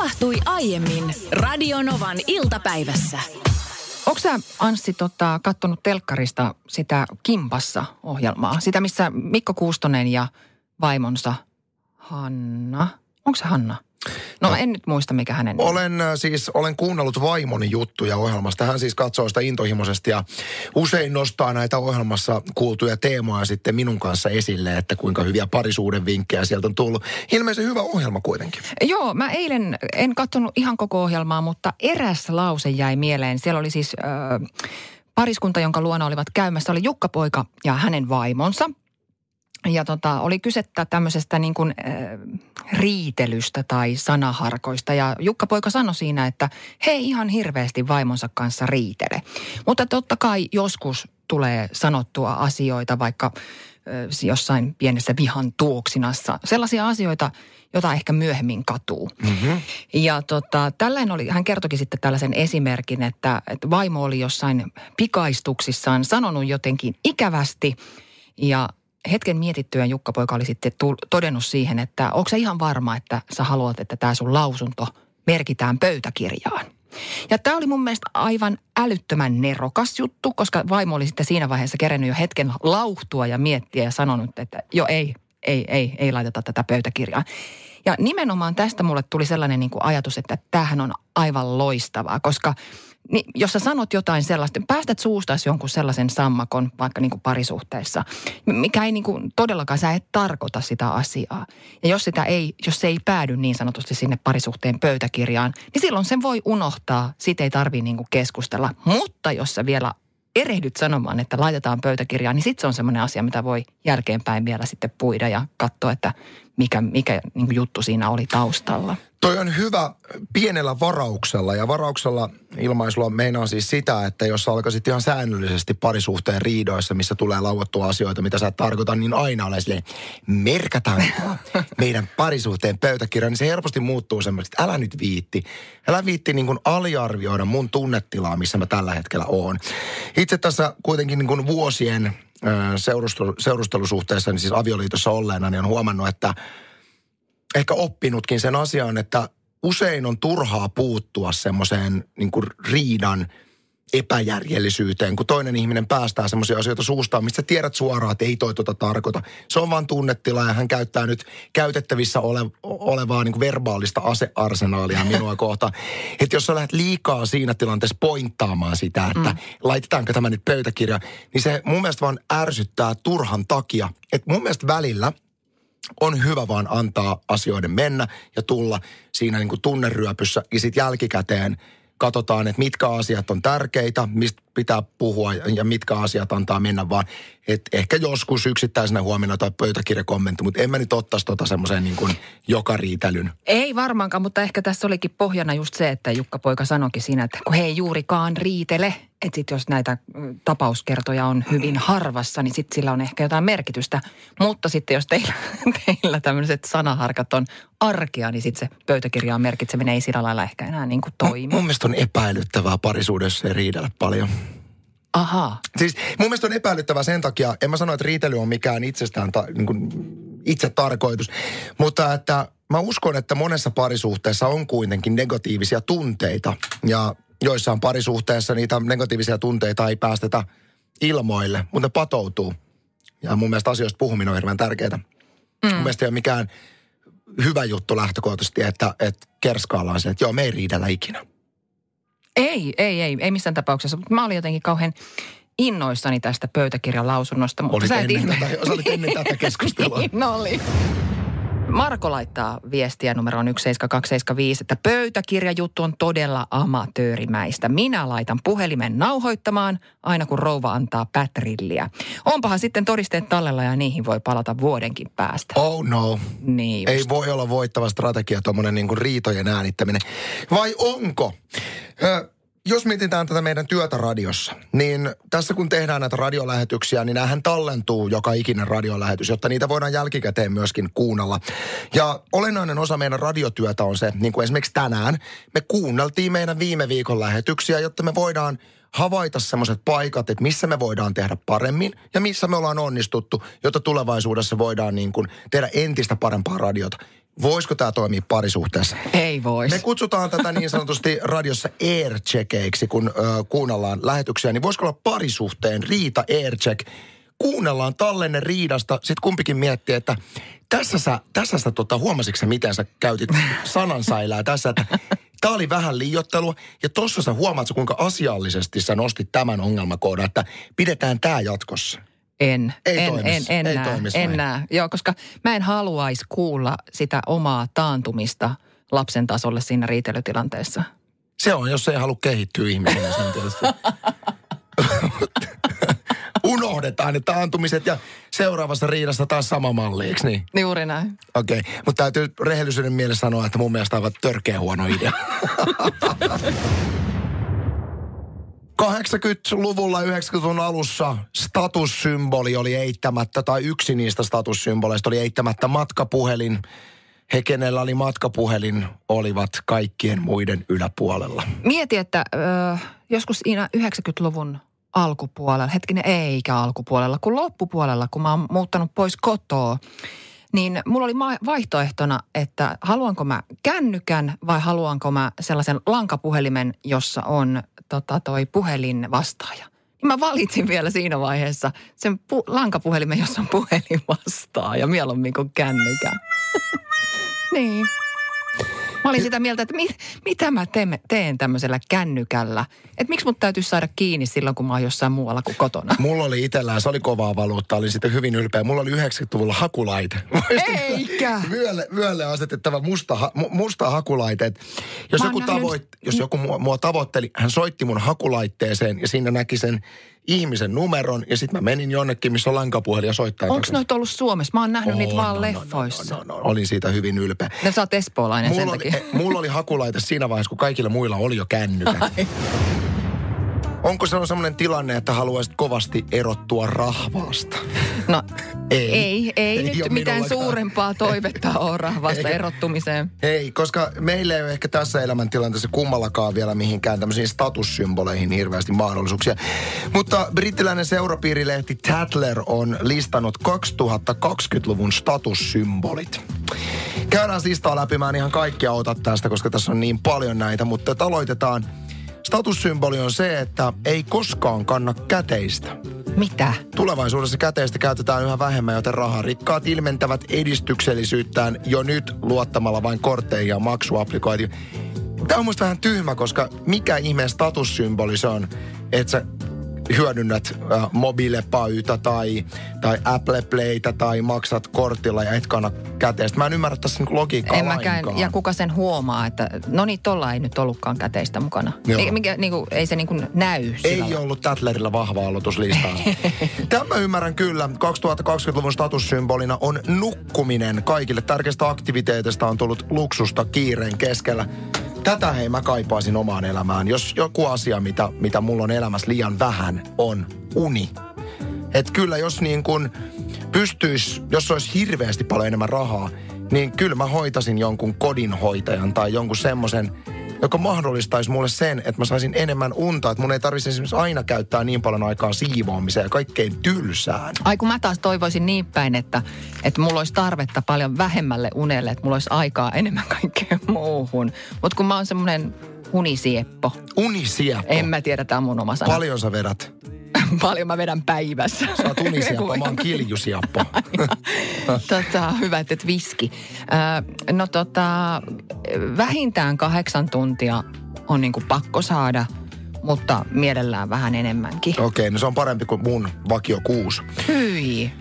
tapahtui aiemmin Radionovan iltapäivässä. Onko sä Anssi tota, kattonut telkkarista sitä Kimpassa ohjelmaa? Sitä, missä Mikko Kuustonen ja vaimonsa Hanna. Onko se Hanna? No, no en nyt muista, mikä hänen. Olen äh, siis, olen kuunnellut vaimoni juttuja ohjelmasta. Hän siis katsoo sitä intohimoisesti ja usein nostaa näitä ohjelmassa kuultuja teemoja sitten minun kanssa esille, että kuinka hyviä parisuuden vinkkejä sieltä on tullut. Ilmeisen hyvä ohjelma kuitenkin. Joo, mä eilen en katsonut ihan koko ohjelmaa, mutta eräs lause jäi mieleen. Siellä oli siis... Äh, pariskunta, jonka luona olivat käymässä, oli Jukka Poika ja hänen vaimonsa. Ja tota, oli kysettä tämmöisestä niin kuin, äh, riitelystä tai sanaharkoista. Ja Jukka Poika sanoi siinä, että he ihan hirveästi vaimonsa kanssa riitele. Mutta totta kai joskus tulee sanottua asioita vaikka äh, jossain pienessä vihan tuoksinassa. Sellaisia asioita, jota ehkä myöhemmin katuu. Mm-hmm. Ja tota, tällainen oli, hän kertokin sitten tällaisen esimerkin, että, että vaimo oli jossain pikaistuksissaan sanonut jotenkin ikävästi ja hetken mietittyään Jukka Poika oli sitten todennut siihen, että onko se ihan varma, että sä haluat, että tämä sun lausunto merkitään pöytäkirjaan. Ja tämä oli mun mielestä aivan älyttömän nerokas juttu, koska vaimo oli sitten siinä vaiheessa kerennyt jo hetken lauhtua ja miettiä ja sanonut, että jo ei, ei, ei, ei laiteta tätä pöytäkirjaa. Ja nimenomaan tästä mulle tuli sellainen niin kuin ajatus, että tämähän on aivan loistavaa, koska – niin jos sä sanot jotain sellaista, päästät suustasi jonkun sellaisen sammakon vaikka niin kuin parisuhteessa, mikä ei niin kuin, todellakaan, sä et tarkoita sitä asiaa. Ja jos, sitä ei, jos se ei päädy niin sanotusti sinne parisuhteen pöytäkirjaan, niin silloin sen voi unohtaa, siitä ei tarvitse niin keskustella. Mutta jos sä vielä erehdyt sanomaan, että laitetaan pöytäkirjaan, niin sitten se on semmoinen asia, mitä voi jälkeenpäin vielä sitten puida ja katsoa, että mikä, mikä niin juttu siinä oli taustalla. Toi on hyvä pienellä varauksella ja varauksella ilmaisulla meinaa siis sitä, että jos alkaisit ihan säännöllisesti parisuhteen riidoissa, missä tulee lauottua asioita, mitä sä et tarkoita, niin aina ole silleen, merkataan meidän parisuhteen pöytäkirja, niin se helposti muuttuu semmoisesti, älä nyt viitti. Älä viitti niin kuin aliarvioida mun tunnetilaa, missä mä tällä hetkellä oon. Itse tässä kuitenkin niin kuin vuosien seurustelusuhteessa, niin siis avioliitossa olleena, niin on huomannut, että ehkä oppinutkin sen asian, että usein on turhaa puuttua semmoiseen niin riidan epäjärjellisyyteen, kun toinen ihminen päästää semmoisia asioita suustaan, mistä tiedät suoraan, että ei toi tota tarkoita. Se on vaan tunnetila ja hän käyttää nyt käytettävissä ole, olevaa niin verbaalista asearsenaalia minua kohta. Että jos sä lähdet liikaa siinä tilanteessa pointtaamaan sitä, että mm. laitetaanko tämä nyt pöytäkirja, niin se mun mielestä vaan ärsyttää turhan takia. Että mun mielestä välillä – on hyvä vaan antaa asioiden mennä ja tulla siinä niin kuin tunneryöpyssä ja sitten jälkikäteen katsotaan, että mitkä asiat on tärkeitä, mistä pitää puhua ja mitkä asiat antaa mennä vaan. Että ehkä joskus yksittäisenä huomenna tai pöytäkirjakommentti, mutta en mä nyt ottaisi tota semmoiseen niin kuin joka riitelyn. Ei varmaankaan, mutta ehkä tässä olikin pohjana just se, että Jukka Poika sanoikin siinä, että kun he ei juurikaan riitele – että sit jos näitä tapauskertoja on hyvin harvassa, niin sitten sillä on ehkä jotain merkitystä. Mutta sitten jos teillä, teillä tämmöiset sanaharkat on arkea, niin sitten se pöytäkirjaan merkitseminen ei sillä lailla ehkä enää niin kuin toimi. Mun mielestä on epäilyttävää parisuudessa ja riidellä paljon. Aha. Siis mun mielestä on epäilyttävää sen takia, en mä sano, että riitely on mikään itsestään ta, niin kuin itse tarkoitus, mutta että mä uskon, että monessa parisuhteessa on kuitenkin negatiivisia tunteita ja joissain parisuhteessa niitä negatiivisia tunteita ei päästetä ilmoille, mutta ne patoutuu. Ja mun mielestä asioista puhuminen on hirveän tärkeää. Mm. Mun mielestä ei ole mikään hyvä juttu lähtökohtaisesti, että, että kerskaillaan se, että joo, me ei riidellä ikinä. Ei, ei, ei, ei missään tapauksessa. Mutta mä olin jotenkin kauhean innoissani tästä pöytäkirjan lausunnosta. Mutta olit, ennen tätä, olit ennen tätä keskustelua. niin oli. Marko laittaa viestiä numeroon 17275, että pöytäkirjajuttu on todella amatöörimäistä. Minä laitan puhelimen nauhoittamaan aina kun rouva antaa pätrilliä. Onpahan sitten todisteet tallella ja niihin voi palata vuodenkin päästä. Oh no. Niin Ei voi olla voittava strategia tuommoinen niin riitojen äänittäminen. Vai onko? Jos mietitään tätä meidän työtä radiossa, niin tässä kun tehdään näitä radiolähetyksiä, niin näähän tallentuu joka ikinen radiolähetys, jotta niitä voidaan jälkikäteen myöskin kuunnella. Ja olennainen osa meidän radiotyötä on se, niin kuin esimerkiksi tänään, me kuunneltiin meidän viime viikon lähetyksiä, jotta me voidaan havaita semmoiset paikat, että missä me voidaan tehdä paremmin ja missä me ollaan onnistuttu, jotta tulevaisuudessa voidaan niin kuin tehdä entistä parempaa radiota voisiko tämä toimia parisuhteessa? Ei vois. Me kutsutaan tätä niin sanotusti radiossa aircheckeiksi, kun ö, kuunnellaan lähetyksiä. Niin voisiko olla parisuhteen riita aircheck? Kuunnellaan tallenne riidasta, sitten kumpikin miettii, että tässä sä, tässä sä tota, huomasitko sä, miten sä käytit sanansäilää tässä, että Tämä oli vähän liiottelua ja tossa sä huomaat, kuinka asiallisesti sä nostit tämän ongelmakoodan, että pidetään tämä jatkossa. En, Ei en, toimisi. en, en, Ei näe, en näin. näe. Joo, koska mä en haluaisi kuulla sitä omaa taantumista lapsen tasolle siinä riitelytilanteessa. Se on, jos ei halua kehittyä ihmisenä, se on tietysti. Unohdetaan ne taantumiset ja seuraavassa riidassa taas sama malli, eikö niin? Juuri näin. Okei, okay. mutta täytyy rehellisyyden mielessä sanoa, että mun mielestä aivan törkeä huono idea. 80-luvulla 90-luvun alussa statussymboli oli eittämättä, tai yksi niistä statussymboleista oli eittämättä matkapuhelin. He, kenellä oli matkapuhelin, olivat kaikkien muiden yläpuolella. Mieti, että ö, joskus siinä 90-luvun alkupuolella, hetkinen eikä alkupuolella, kun loppupuolella, kun mä oon muuttanut pois kotoa, niin mulla oli vaihtoehtona, että haluanko mä kännykän vai haluanko mä sellaisen lankapuhelimen, jossa on tota, toi puhelin vastaaja. Niin mä valitsin vielä siinä vaiheessa sen pu- lankapuhelimen, jossa on puhelin vastaaja, mieluummin kuin kännykän. niin. Mä olin sitä mieltä, että mit, mitä mä teen, teen tämmöisellä kännykällä. Että miksi mut täytyy saada kiinni silloin, kun mä oon jossain muualla kuin kotona. Mulla oli itsellään, se oli kovaa valuutta, oli sitten hyvin ylpeä. Mulla oli 90-luvulla hakulaite. Eikä! Vyölle, vyölle asetettava musta, musta hakulaite. Et Jos Mä joku, nähnyt- tavoit, jos joku mua, mua tavoitteli, hän soitti mun hakulaitteeseen ja siinä näki sen ihmisen numeron ja sitten mä menin jonnekin, missä on lankapuhelin ja soittaa. Onko noita ollut Suomessa? Mä oon nähnyt niitä On, vaan on, on, leffoissa. on, on, on. Olin siitä hyvin ylpeä. Ne sä oot espoolainen sen Mulla oli, takia. mulla oli hakulaite siinä vaiheessa, kun kaikilla muilla oli jo kännykät. Onko se on sellainen tilanne, että haluaisit kovasti erottua rahvaasta? No Ei. ei, ei, Ei nyt mitään suurempaa toivetta ole rahvasta Ei. erottumiseen. Ei, koska meillä ei ole ehkä tässä elämäntilanteessa kummallakaan vielä mihinkään tämmöisiin statussymboleihin hirveästi mahdollisuuksia. Mutta brittiläinen seurapiirilehti Tatler on listannut 2020-luvun statussymbolit. Käydään listaa läpi, mä en ihan kaikkia ota tästä, koska tässä on niin paljon näitä, mutta aloitetaan. Statussymboli on se, että ei koskaan kanna käteistä. Mitä? Tulevaisuudessa käteistä käytetään yhä vähemmän, joten raharikkaat ilmentävät edistyksellisyyttään jo nyt luottamalla vain kortteihin ja maksuapplikoitiin. Tämä on musta vähän tyhmä, koska mikä ihmeen statussymboli se on, että sä hyödynnät äh, tai, tai Apple Playtä tai maksat kortilla ja et kanna käteistä. Mä en ymmärrä tässä niinku logiikkaa En mäkään. lainkaan. Ja kuka sen huomaa, että no niin, tolla ei nyt ollutkaan käteistä mukana. Ei, mikä, niin kuin, ei se niin kuin näy sillä Ei lailla. ollut Tatlerilla vahva aloituslistaa. Tämän mä ymmärrän kyllä. 2020-luvun statussymbolina on nukkuminen. Kaikille tärkeistä aktiviteeteista on tullut luksusta kiireen keskellä. Tätä hei mä kaipaisin omaan elämään. Jos joku asia, mitä, mitä mulla on elämässä liian vähän, on uni. Et kyllä jos niin kun pystyis, jos olisi hirveästi paljon enemmän rahaa, niin kyllä mä hoitasin jonkun kodinhoitajan tai jonkun semmoisen, joka mahdollistaisi mulle sen, että mä saisin enemmän unta. Että mun ei tarvitsisi esimerkiksi aina käyttää niin paljon aikaa siivoamiseen ja kaikkein tylsään. Ai kun mä taas toivoisin niin päin, että, että mulla olisi tarvetta paljon vähemmälle unelle, että mulla olisi aikaa enemmän kaikkeen muuhun. Mutta kun mä oon semmoinen unisieppo, Unisieppo. en mä tiedä, tämä on mun oma sana. Paljon sä vedät? Paljon mä vedän päivässä. Sä oot unisieppo, mä oon kiljusieppo. tota, hyvä, että et viski. Ö, no tota, vähintään kahdeksan tuntia on niinku pakko saada, mutta mielellään vähän enemmänkin. Okei, no se on parempi kuin mun vakio kuusi. Hyi.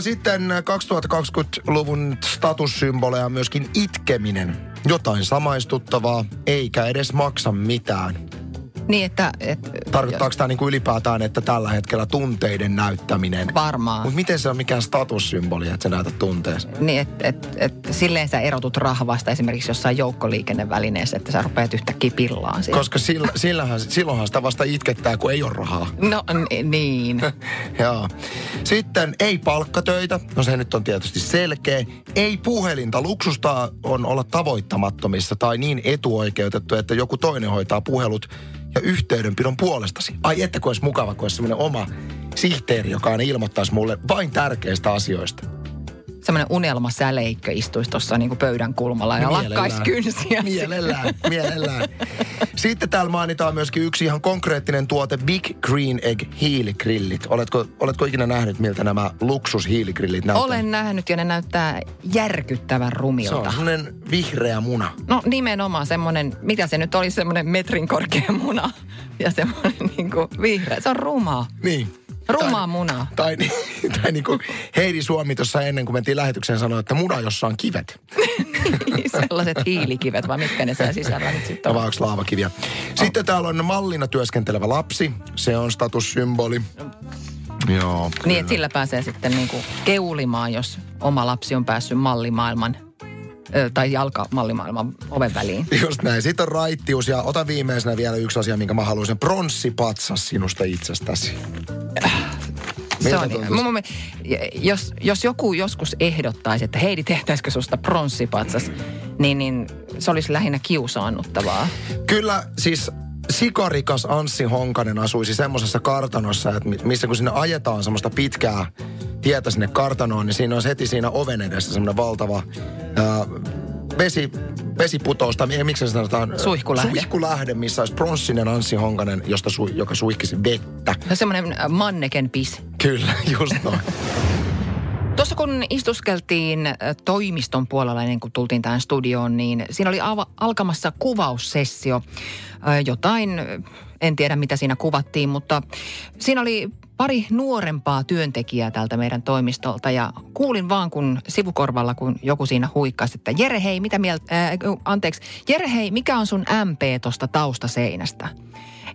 Sitten 2020-luvun statussymboleja on myöskin itkeminen. Jotain samaistuttavaa, eikä edes maksa mitään. Niin, että... Et, Tarkoittaako tämä niinku ylipäätään, että tällä hetkellä tunteiden näyttäminen? Varmaan. Mutta miten se on mikään statussymboli, että sä näytät tunteesi? Niin, että et, et, silleen sä erotut rahvasta esimerkiksi jossain joukkoliikennevälineessä, että sä rupeat yhtäkkiä pillaan siitä. Koska sillä, sillähän, silloinhan sitä vasta itkettää, kun ei ole rahaa. No n- niin. Joo. Sitten ei palkkatöitä, no se nyt on tietysti selkeä. Ei puhelinta, luksusta on olla tavoittamattomissa tai niin etuoikeutettu, että joku toinen hoitaa puhelut ja yhteydenpidon puolestasi. Ai että kun olisi mukava, kun olisi semmoinen oma sihteeri, joka aina ilmoittaisi mulle vain tärkeistä asioista. Semmoinen unelmasäleikkö istuisi tuossa niinku pöydän kulmalla ja Mielellään. lakkaisi kynsiä. Mielellään, mielellään. Sitten täällä mainitaan myöskin yksi ihan konkreettinen tuote, Big Green Egg hiiligrillit. Oletko, oletko ikinä nähnyt, miltä nämä luksushiiligrillit näyttää? Olen nähnyt ja ne näyttää järkyttävän Se on rumilta. semmoinen vihreä muna. No nimenomaan semmoinen, mitä se nyt oli, semmoinen metrin korkea muna ja semmoinen niinku vihreä. Se on rumaa. Niin. Rumaa Tai- munaa. Tai, niin, tai niin kuin Heidi Suomi tuossa ennen kuin mentiin lähetykseen sanoi, että muna, jossa on kivet. Sellaiset hiilikivet, vai mitkä ne siellä sisällä nyt sitten Tai on. vai onko laavakiviä. Sitten täällä on mallina työskentelevä lapsi. Se on statussymboli. Joo. Niin, että sillä pääsee sitten niinku keulimaan, jos oma lapsi on päässyt mallimaailman ö, tai jalkamallimaailman oven väliin. Just näin. Sitten on raittius ja ota viimeisenä vielä yksi asia, minkä mä haluaisin. Pronssipatsas sinusta itsestäsi. Se on, mun, mielestä, jos, jos joku joskus ehdottaisi, että Heidi, tehtäisikö susta pronssipatsas, niin, niin se olisi lähinnä kiusaannuttavaa. Kyllä siis sikarikas Anssi Honkanen asuisi semmoisessa kartanossa, että mi- missä kun sinne ajetaan semmoista pitkää tietä sinne kartanoon, niin siinä on heti siinä oven edessä semmoinen valtava ää, vesi, vesiputous, tai mi- miksi se sanotaan? Suihkulähde. Suihkulähde, missä olisi pronssinen Anssi Honkanen, josta su, joka suihkisi vettä. On semmoinen manneken pis. Kyllä, just noin. Tuossa kun istuskeltiin toimiston puolella ennen kuin tultiin tähän studioon, niin siinä oli ava- alkamassa kuvaussessio. Jotain, en tiedä mitä siinä kuvattiin, mutta siinä oli pari nuorempaa työntekijää tältä meidän toimistolta ja kuulin vaan kun sivukorvalla, kun joku siinä huikkasi, että Jere hei, mitä mieltä, äh, anteeksi, Jere hei, mikä on sun MP tuosta taustaseinästä?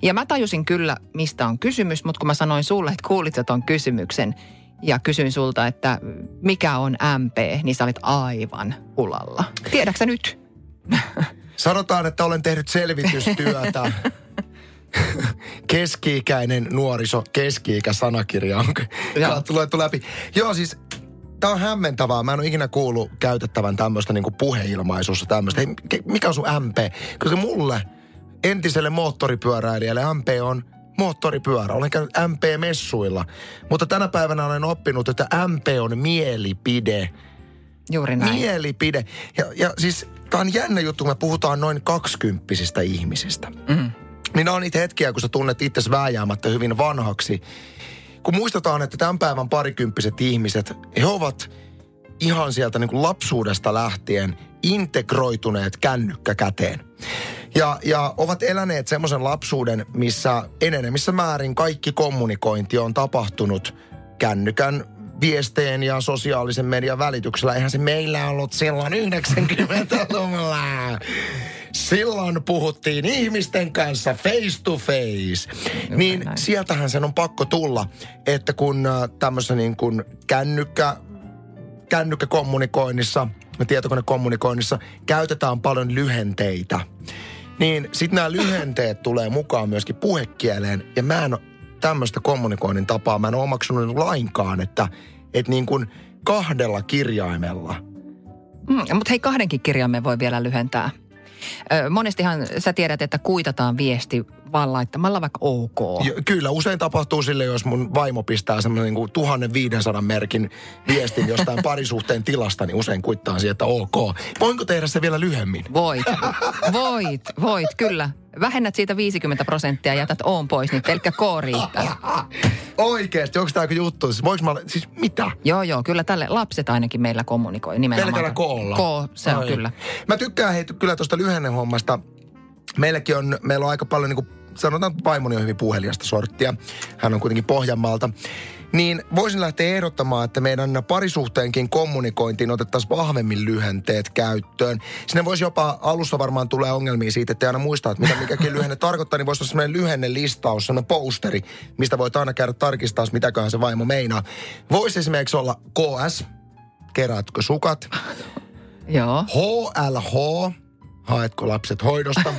Ja mä tajusin kyllä, mistä on kysymys, mutta kun mä sanoin sulle, että kuulit sä ton kysymyksen ja kysyin sulta, että mikä on MP, niin sä olit aivan ulalla. Tiedätkö nyt? Sanotaan, että olen tehnyt selvitystyötä. Keski-ikäinen nuoriso, keski-ikä sanakirja on luettu läpi. Joo, siis tämä on hämmentävää. Mä en ole ikinä kuullut käytettävän tämmöistä niinku puheilmaisussa tämmöistä. Mikä on sun MP? Koska mulle, entiselle moottoripyöräilijälle, MP on moottoripyörä. Olen käynyt MP-messuilla. Mutta tänä päivänä olen oppinut, että MP on mielipide. Juuri näin. Mielipide. Ja, ja siis tämä on jännä juttu, kun me puhutaan noin kaksikymppisistä ihmisistä. Mm. Niin on niitä hetkiä, kun sä tunnet itse vääjäämättä hyvin vanhaksi. Kun muistetaan, että tämän päivän parikymppiset ihmiset, he ovat ihan sieltä niin kuin lapsuudesta lähtien integroituneet kännykkä käteen. Ja, ja ovat eläneet semmoisen lapsuuden, missä enenemissä määrin kaikki kommunikointi on tapahtunut kännykän viesteen ja sosiaalisen median välityksellä. Eihän se meillä ollut silloin 90-luvulla. Silloin puhuttiin ihmisten kanssa face to face. niin näin. sieltähän sen on pakko tulla, että kun äh, tämmöisessä niin kuin kännykkä, kännykkäkommunikoinnissa tietokonekommunikoinnissa käytetään paljon lyhenteitä, niin sitten nämä lyhenteet tulee mukaan myöskin puhekieleen. Ja mä en ole tämmöistä kommunikoinnin tapaa, mä en ole omaksunut lainkaan, että, että niin kuin kahdella kirjaimella – Mm, mutta hei, kahdenkin kirjaimen voi vielä lyhentää. Monestihan sä tiedät, että kuitataan viesti vaan laittamalla vaikka OK. Jo, kyllä, usein tapahtuu sille, jos mun vaimo pistää semmoinen niin 1500 merkin viestin jostain parisuhteen tilasta, niin usein kuittaa siihen, että ok. Voinko tehdä se vielä lyhyemmin? Voit, voit, voit, kyllä. Vähennät siitä 50 prosenttia ja jätät oon pois, niin pelkkä K riittää. Oikeesti, onko tämä juttu? Siis mä, siis mitä? Joo, joo, kyllä tälle lapset ainakin meillä kommunikoi nimenomaan. Pelkällä koolla? K, se on Ai. kyllä. Mä tykkään hei, kyllä tuosta lyhennehommasta. Meilläkin on, meillä on aika paljon niin kuin, sanotaan, että vaimoni on hyvin puheliasta sorttia. Hän on kuitenkin Pohjanmaalta. Niin voisin lähteä ehdottamaan, että meidän parisuhteenkin kommunikointiin otettaisiin vahvemmin lyhenteet käyttöön. Sinne voisi jopa, alussa varmaan tulee ongelmia siitä, että ei aina muistaa, että mitä mikäkin lyhenne tarkoittaa, niin voisi olla sellainen lyhennelistaus, sellainen posteri, mistä voit aina käydä tarkistaa, mitäköhän se vaimo meinaa. Voisi esimerkiksi olla KS, keräätkö sukat? Joo. HLH, haetko lapset hoidosta?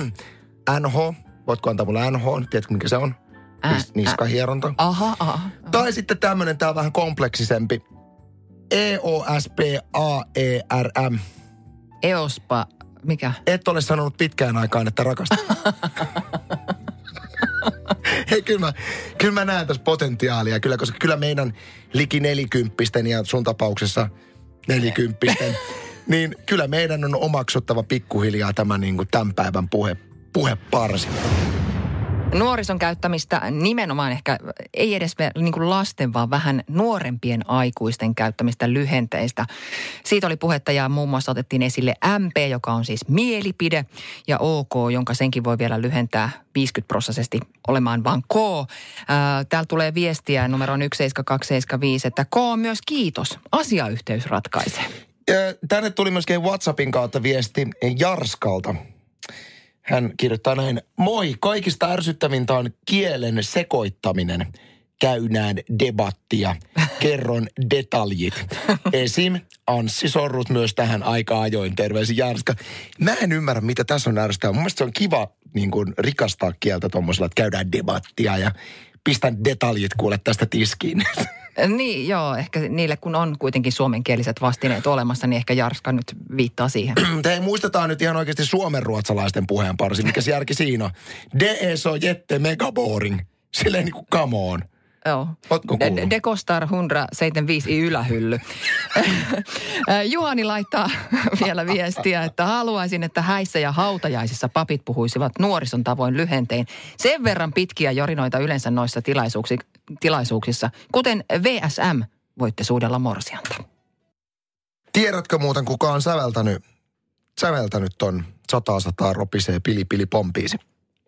NH, voitko antaa mulle NH, tiedätkö mikä se on? Nis- Niskahieronta. Aha, aha. Tai sitten tämmönen, tää on vähän kompleksisempi. E E-O-S-P-A-E-R-M. Eospa, mikä? Et ole sanonut pitkään aikaan, että rakastat. Hei, kyllä mä, kyllä mä näen tässä potentiaalia, kyllä, koska kyllä meidän liki nelikymppisten ja sun tapauksessa nelikymppisten, niin kyllä meidän on omaksuttava pikkuhiljaa tämä niin kuin tämän päivän puhe, puheparsi. Nuorison käyttämistä nimenomaan ehkä, ei edes niin kuin lasten, vaan vähän nuorempien aikuisten käyttämistä lyhenteistä. Siitä oli puhetta ja muun muassa otettiin esille MP, joka on siis mielipide, ja OK, jonka senkin voi vielä lyhentää 50 prosessisesti olemaan vain K. Täällä tulee viestiä numero 17275, että K on myös kiitos. Asiayhteys ratkaisee. Tänne tuli myöskin WhatsAppin kautta viesti Jarskalta. Hän kirjoittaa näin, moi, kaikista ärsyttävintä on kielen sekoittaminen. Käynään debattia. Kerron detaljit. Esim. Anssi sorrut myös tähän aika ajoin. Terveisin Jarska. Mä en ymmärrä, mitä tässä on ärsyttävää. Mun mielestä se on kiva niin kuin, rikastaa kieltä tuommoisella, että käydään debattia ja pistän detaljit kuule tästä tiskiin. Niin, joo. Ehkä niille, kun on kuitenkin suomenkieliset vastineet olemassa, niin ehkä Jarska nyt viittaa siihen. Te muistetaan nyt ihan oikeasti suomenruotsalaisten puheenparsi, mikä se järki siinä on. De eso jette megaboring. Silleen niin kuin come on. Joo. Ootko De- Dekostar 175 i ylähylly. Juhani laittaa vielä viestiä, että haluaisin, että häissä ja hautajaisissa papit puhuisivat nuorison tavoin lyhentein. Sen verran pitkiä jorinoita yleensä noissa tilaisuuksissa, kuten VSM, voitte suudella morsianta. Tiedätkö muuten, kuka on säveltänyt, säveltänyt ton sataa sataa ropisee pili pili pompiisi?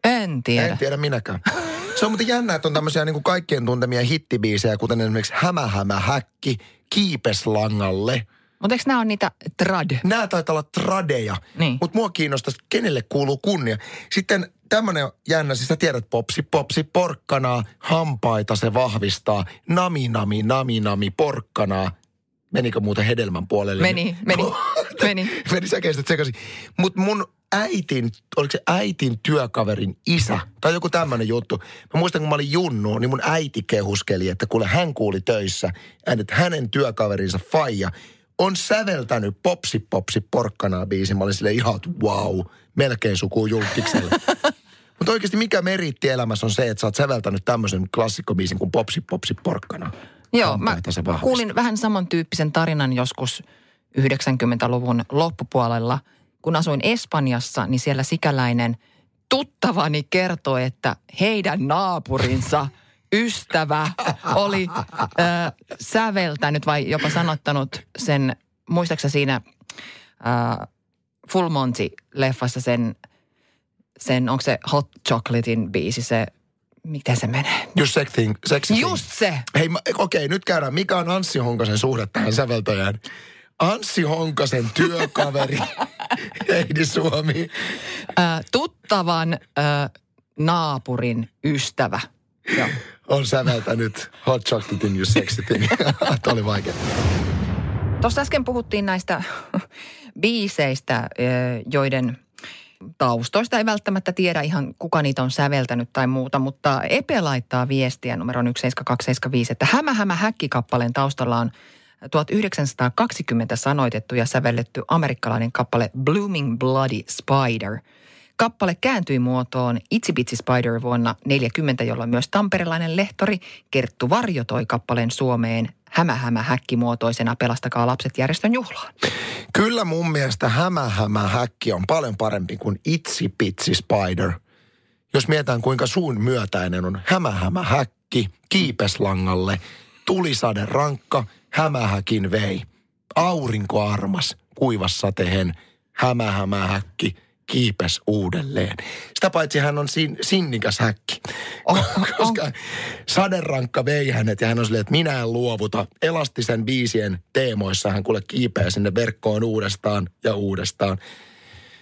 En tiedä. En tiedä minäkään. Se on muuten jännä, että on tämmöisiä niin kuin kaikkien tuntemia hittibiisejä, kuten esimerkiksi Hämä Hämä Häkki, Kiipeslangalle. Mutta eikö nämä ole niitä trad? Nämä taitaa olla tradeja, Niin. mutta mua kiinnostaisi, kenelle kuuluu kunnia. Sitten tämmöinen jännä, siis sä tiedät popsi, popsi, porkkanaa, hampaita se vahvistaa, nami, nami, nami, nami, porkkanaa. Menikö muuten hedelmän puolelle? Meni, meni, meni. Meni säkeistä sekaisin. Mutta mun äitin, oliko se äitin työkaverin isä tai joku tämmöinen juttu. Mä muistan, kun mä olin junnu, niin mun äiti kehuskeli, että kuule hän kuuli töissä, että hänen työkaverinsa Faija on säveltänyt popsi popsi porkkanaa biisin. Mä olin silleen ihan, että wow, melkein sukuu julkikselle. Mutta oikeasti mikä meritti elämässä on se, että sä oot säveltänyt tämmöisen klassikkobiisin kuin popsi popsi porkkana. Joo, mä kuulin vähän samantyyppisen tarinan joskus 90-luvun loppupuolella. Kun asuin Espanjassa, niin siellä sikäläinen tuttavani kertoi, että heidän naapurinsa ystävä oli äh, säveltänyt vai jopa sanottanut sen, muistaaksä siinä äh, Full Monty-leffassa sen, sen, onko se Hot Chocolatein biisi, se, miten se menee? Just sex thing, sexy thing. Just se! Hei, okei, nyt käydään. Mikä on Anssi Honkasen suhde tähän säveltäjään? Anssi Honkasen työkaveri Heidi Suomi. Äh, tuttavan äh, naapurin ystävä. Joo. on säveltänyt Hot Chocolate in Your Sexy Thing. Tämä oli vaikea. Tuossa äsken puhuttiin näistä biiseistä, joiden taustoista ei välttämättä tiedä ihan kuka niitä on säveltänyt tai muuta, mutta Epe laittaa viestiä numeron 17275, että Hämä Hämä häkkikappaleen taustalla on 1920 sanoitettu ja sävelletty amerikkalainen kappale Blooming Bloody Spider. Kappale kääntyi muotoon Itsy Bitsy Spider vuonna 40, jolloin myös tamperelainen lehtori Kerttu Varjo toi kappaleen Suomeen Hämä Hämä häkkimuotoisena Pelastakaa lapset järjestön juhlaan. Kyllä mun mielestä Hämä Hämä Häkki on paljon parempi kuin Itsi Pitsi Spider. Jos mietitään kuinka suun myötäinen on Hämä Hämä Häkki, Kiipeslangalle, Tulisade rankka, Hämähäkin vei. Aurinko armas, kuivas satehen, Hämä Hämä Häkki, kiipes uudelleen. Sitä paitsi hän on sin, sinnikäs häkki. Oh, Koska saderankka vei hänet ja hän on silleen, että minä en luovuta. Elastisen biisien teemoissa hän kuule kiipeää sinne verkkoon uudestaan ja uudestaan.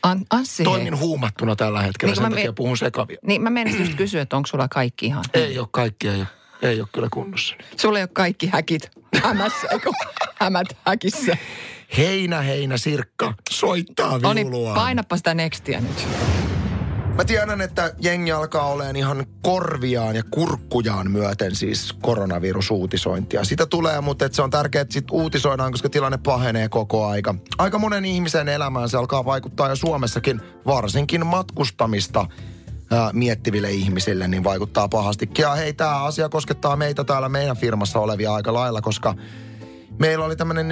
An, Anssi. Toimin huumattuna tällä hetkellä, Niin, sen mä takia me- puhun sekavia. Niin mä menisin just kysyä, että onko sulla kaikki ihan... Ei ole kaikkia, ei ole, ei ole kyllä kunnossa. Sulla ei ole kaikki häkit hämässä, eikö hämät häkissä. Heinä, heinä, sirkka, soittaa niin, viulua. painappa sitä nextiä nyt. Mä tiedän, että jengi alkaa olemaan ihan korviaan ja kurkkujaan myöten siis koronavirusuutisointia. Sitä tulee, mutta se on tärkeää, että sit uutisoidaan, koska tilanne pahenee koko aika. Aika monen ihmisen elämään se alkaa vaikuttaa jo Suomessakin, varsinkin matkustamista ää, miettiville ihmisille, niin vaikuttaa pahasti. Ja hei, tämä asia koskettaa meitä täällä meidän firmassa olevia aika lailla, koska meillä oli tämmöinen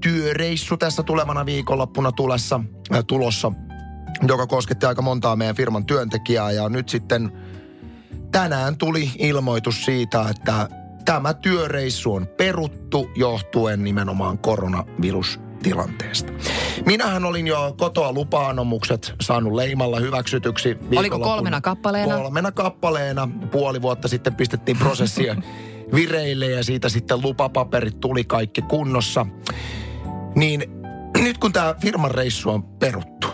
työreissu tässä tulevana viikonloppuna tulessa, ää, tulossa, joka kosketti aika montaa meidän firman työntekijää. Ja nyt sitten tänään tuli ilmoitus siitä, että tämä työreissu on peruttu johtuen nimenomaan koronavirus tilanteesta. Minähän olin jo kotoa lupaanomukset saanut leimalla hyväksytyksi. Oliko kolmena kappaleena? Kolmena kappaleena. Puoli vuotta sitten pistettiin prosessia vireille ja siitä sitten lupapaperit tuli kaikki kunnossa. Niin nyt kun tämä firman reissu on peruttu,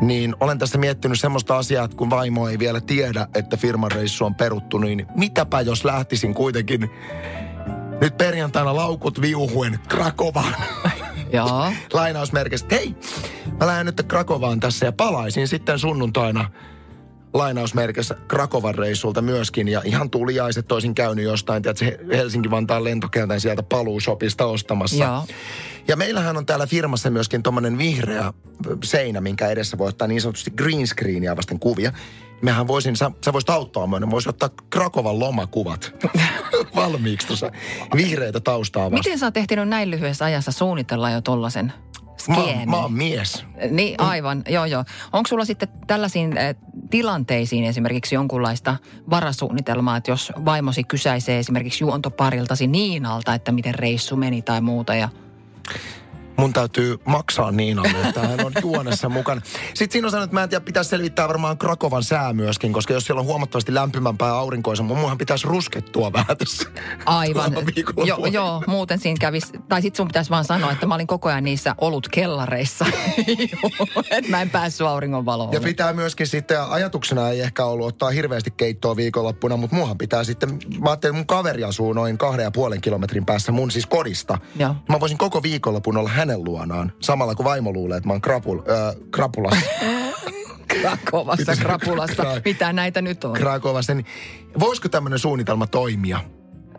niin olen tässä miettinyt semmoista asiaa, että kun vaimo ei vielä tiedä, että firman reissu on peruttu, niin mitäpä jos lähtisin kuitenkin nyt perjantaina laukut viuhuen Krakovaan. Joo. Lainausmerkistä. Hei, mä lähden nyt Krakovaan tässä ja palaisin sitten sunnuntaina lainausmerkissä Krakovan reissulta myöskin. Ja ihan tuliaiset toisin käynyt jostain, tiedätkö, Helsinki-Vantaan lentokentän sieltä paluushopista ostamassa. Joo. Ja meillähän on täällä firmassa myöskin tuommoinen vihreä seinä, minkä edessä voi ottaa niin sanotusti green screenia vasten kuvia. Mehän voisin, sä, sä voisit auttaa mua, niin voisi ottaa Krakovan lomakuvat valmiiksi tuossa vihreitä taustaa vasten. Miten sä oot ehtinyt näin lyhyessä ajassa suunnitella jo tollasen Mä, oon- skiemin? mä oon mies. Niin, aivan, joo joo. Onko sulla sitten tällaisiin eh, tilanteisiin esimerkiksi jonkunlaista varasuunnitelmaa, että jos vaimosi kysäisee esimerkiksi juontopariltasi Niinalta, että miten reissu meni tai muuta ja Mun täytyy maksaa Niinalle, että hän on juonessa mukana. Sitten siinä on sanonut, että mä en tiedä, pitäisi selvittää varmaan Krakovan sää myöskin, koska jos siellä on huomattavasti lämpimämpää ja aurinkoisemmin, munhan pitäisi ruskettua vähän tässä. Aivan. Viikonlopun joo, muuten siinä kävisi, tai sitten sun pitäisi vaan sanoa, että mä olin koko ajan niissä olutkellareissa. Joo, että mä en päässyt auringonvaloon. Ja pitää myöskin sitten, ajatuksena ei ehkä ollut ottaa hirveästi keittoa viikonloppuna, mutta muhan pitää sitten, mä ajattelin, mun kaveri asuu noin kahden ja puolen kilometrin päässä mun siis kodista. Joo. Mä voisin koko viikonlopun olla hänen luonaan, samalla kun vaimo luulee, että mä oon krapul, äh, krapulassa. Krakovassa, Krapulassa. Kra- Mitä näitä nyt on? Krakovassa, niin voisiko tämmöinen suunnitelma toimia?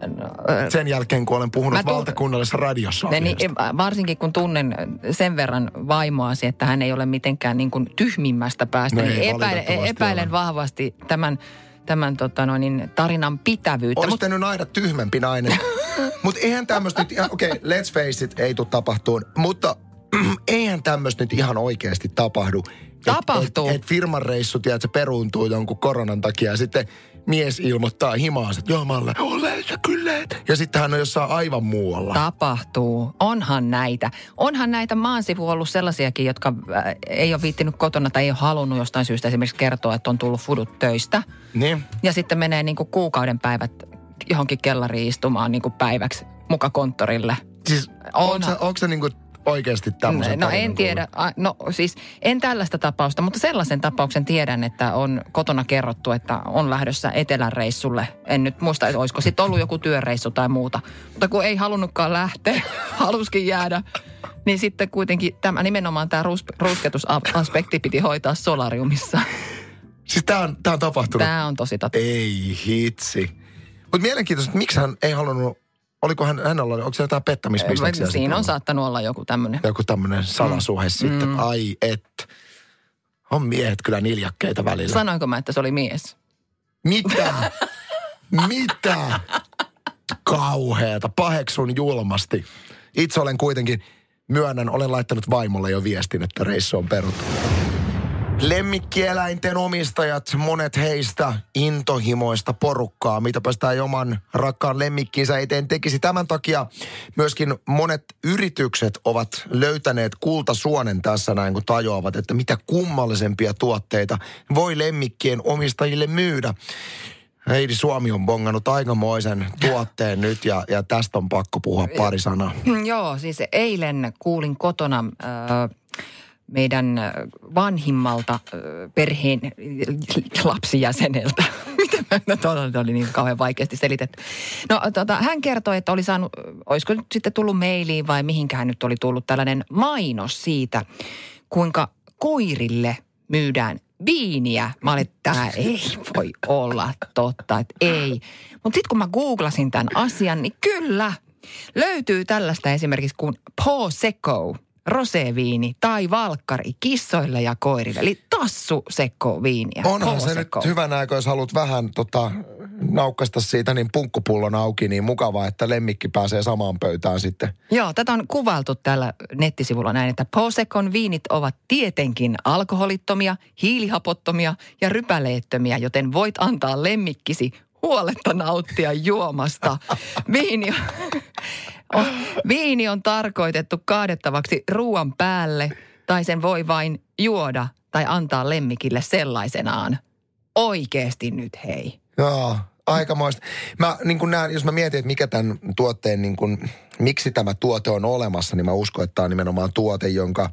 No, Sen jälkeen, kun olen puhunut Mä tuun- valtakunnallisessa radiossa. Ne, niin, asiasta. varsinkin kun tunnen sen verran vaimoasi, että hän ei ole mitenkään niin kuin tyhmimmästä päästä, No niin ei epäilen, epäilen vahvasti tämän, tämän tota noin, niin tarinan pitävyyttä. Olisi Mut, aina tyhmempi nainen. Mutta eihän tämmöistä nyt, okei, okay, let's face it, ei tule tapahtuun. Mutta eihän tämmöistä nyt ihan oikeasti tapahdu. Tapahtuu. Et, et firman reissu, tiedät, se peruuntuu jonkun koronan takia ja sitten mies ilmoittaa himaansa, että joo mä olen, olen sä kyllä. et." Ja sitten hän on jossain aivan muualla. tapahtuu. Onhan näitä. Onhan näitä maansivu ollut sellaisiakin, jotka äh, ei ole viittinyt kotona tai ei ole halunnut jostain syystä esimerkiksi kertoa, että on tullut fudut töistä. niin. Ja sitten menee niin kuin kuukauden päivät johonkin kellariin istumaan niin kuin päiväksi muka konttorille. Siis onko se, onko se niinku oikeasti tämmöisen No tarinan en tiedä. No siis en tällaista tapausta, mutta sellaisen tapauksen tiedän, että on kotona kerrottu, että on lähdössä etelän reissulle. En nyt muista, että olisiko sitten ollut joku työreissu tai muuta. Mutta kun ei halunnutkaan lähteä, haluskin jäädä, niin sitten kuitenkin tämä nimenomaan tämä rus, rusketusaspekti piti hoitaa solariumissa. Siis tää on, tää on tapahtunut. Tämä on tosi totta. Ei hitsi. Mutta mielenkiintoista, että miksi hän ei halunnut, oliko hän, hänellä, onko se jotain pettämisbisneksiä? Siinä on saattanut olla joku tämmöinen. Joku tämmöinen salasuhe mm. sitten. Mm. Ai et. On miehet kyllä niljakkeita välillä. Sanoinko mä, että se oli mies? Mitä? Mitä? Kauheeta. Paheksun julmasti. Itse olen kuitenkin, myönnän, olen laittanut vaimolle jo viestin, että reissu on peruttu. Lemmikkieläinten omistajat, monet heistä intohimoista porukkaa, mitä päästään oman rakkaan lemmikkinsä eteen tekisi. Tämän takia myöskin monet yritykset ovat löytäneet kultasuonen tässä näin, kun tajoavat, että mitä kummallisempia tuotteita voi lemmikkien omistajille myydä. Heidi Suomi on bongannut aikamoisen tuotteen nyt ja, ja tästä on pakko puhua pari sanaa. Joo, siis eilen kuulin kotona äh, meidän vanhimmalta perheen lapsijäseneltä. Tuolla oli niin kauhean vaikeasti selitetty. No tota, hän kertoi, että oli saanut, olisiko nyt sitten tullut mailiin vai mihinkään nyt oli tullut tällainen mainos siitä, kuinka koirille myydään viiniä. Mä olin, että tämä ei voi olla totta, että ei. Mutta sitten kun mä googlasin tämän asian, niin kyllä, löytyy tällaista esimerkiksi kuin Prosecco, roséviini tai valkkari kissoille ja koirille. Eli hassu sekko viiniä. Onhan se nyt aika, jos haluat vähän tota, naukkasta siitä niin punkkupullon auki, niin mukavaa, että lemmikki pääsee samaan pöytään sitten. Joo, tätä on kuvailtu tällä nettisivulla näin, että Posekon viinit ovat tietenkin alkoholittomia, hiilihapottomia ja rypäleettömiä, joten voit antaa lemmikkisi huoletta nauttia juomasta. Viini on, viini on tarkoitettu kaadettavaksi ruoan päälle tai sen voi vain juoda tai antaa lemmikille sellaisenaan. Oikeesti nyt hei. Joo, aikamoista. Mä niin kun näen, jos mä mietin, että mikä tämän tuotteen, niin kun, miksi tämä tuote on olemassa, niin mä uskon, että tämä on nimenomaan tuote, jonka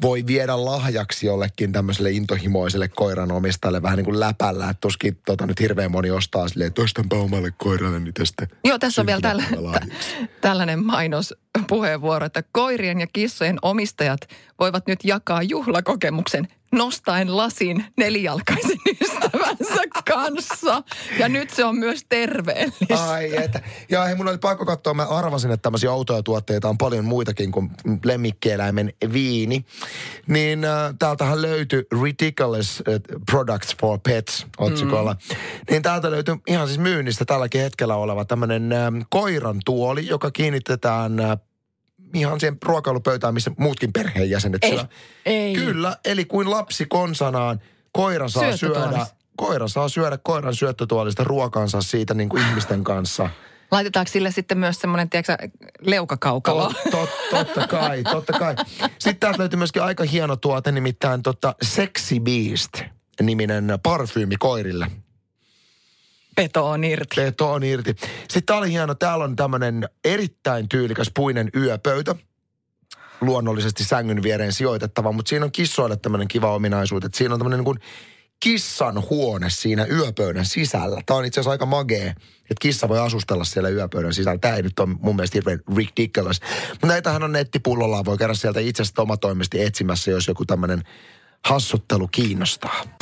voi viedä lahjaksi jollekin tämmöiselle intohimoiselle koiranomistajalle vähän niin kuin läpällä, että tuskin tota, nyt hirveän moni ostaa silleen, että ostanpa omalle koiralle niin tästä. Joo, tässä on vielä tällä, syntymäpäivälahjaksi. tällainen mainospuheenvuoro, että koirien ja kissojen omistajat voivat nyt jakaa juhlakokemuksen nostaen lasin nelijalkaisen ystävänsä kanssa. Ja nyt se on myös terveellistä. Ai että. Ja hei, mun oli pakko katsoa, mä arvasin, että tämmöisiä outoja tuotteita on paljon muitakin kuin lemmikkieläimen viini. Niin äh, täältähän löytyi Ridiculous äh, Products for Pets otsikolla. Mm. Niin täältä löytyy ihan siis myynnistä tälläkin hetkellä oleva tämmöinen äh, koiran tuoli, joka kiinnitetään äh, ihan siihen ruokailupöytään, missä muutkin perheenjäsenet Ei, siellä. ei. Kyllä, eli kuin lapsi konsanaan, koira saa syödä, koira saa syödä koiran syöttötuolista ruokansa siitä niin kuin ihmisten kanssa. Laitetaanko sille sitten myös semmoinen, tiedätkö, leukakaukalo? Tot, tot, totta kai, totta kai. Sitten täältä löytyy myöskin aika hieno tuote, nimittäin tota Sexy Beast niminen parfyymi koirille. Peto on irti. Peto on irti. Sitten oli hieno, täällä on tämmöinen erittäin tyylikäs puinen yöpöytä. Luonnollisesti sängyn viereen sijoitettava, mutta siinä on kissoille tämmöinen kiva ominaisuus, että siinä on tämmöinen niin kuin kissan huone siinä yöpöydän sisällä. Tämä on itse asiassa aika magee, että kissa voi asustella siellä yöpöydän sisällä. Tämä ei nyt ole mun mielestä hirveän ridiculous. Mutta näitähän on nettipullolla, voi käydä sieltä itse asiassa omatoimisesti etsimässä, jos joku tämmöinen hassuttelu kiinnostaa.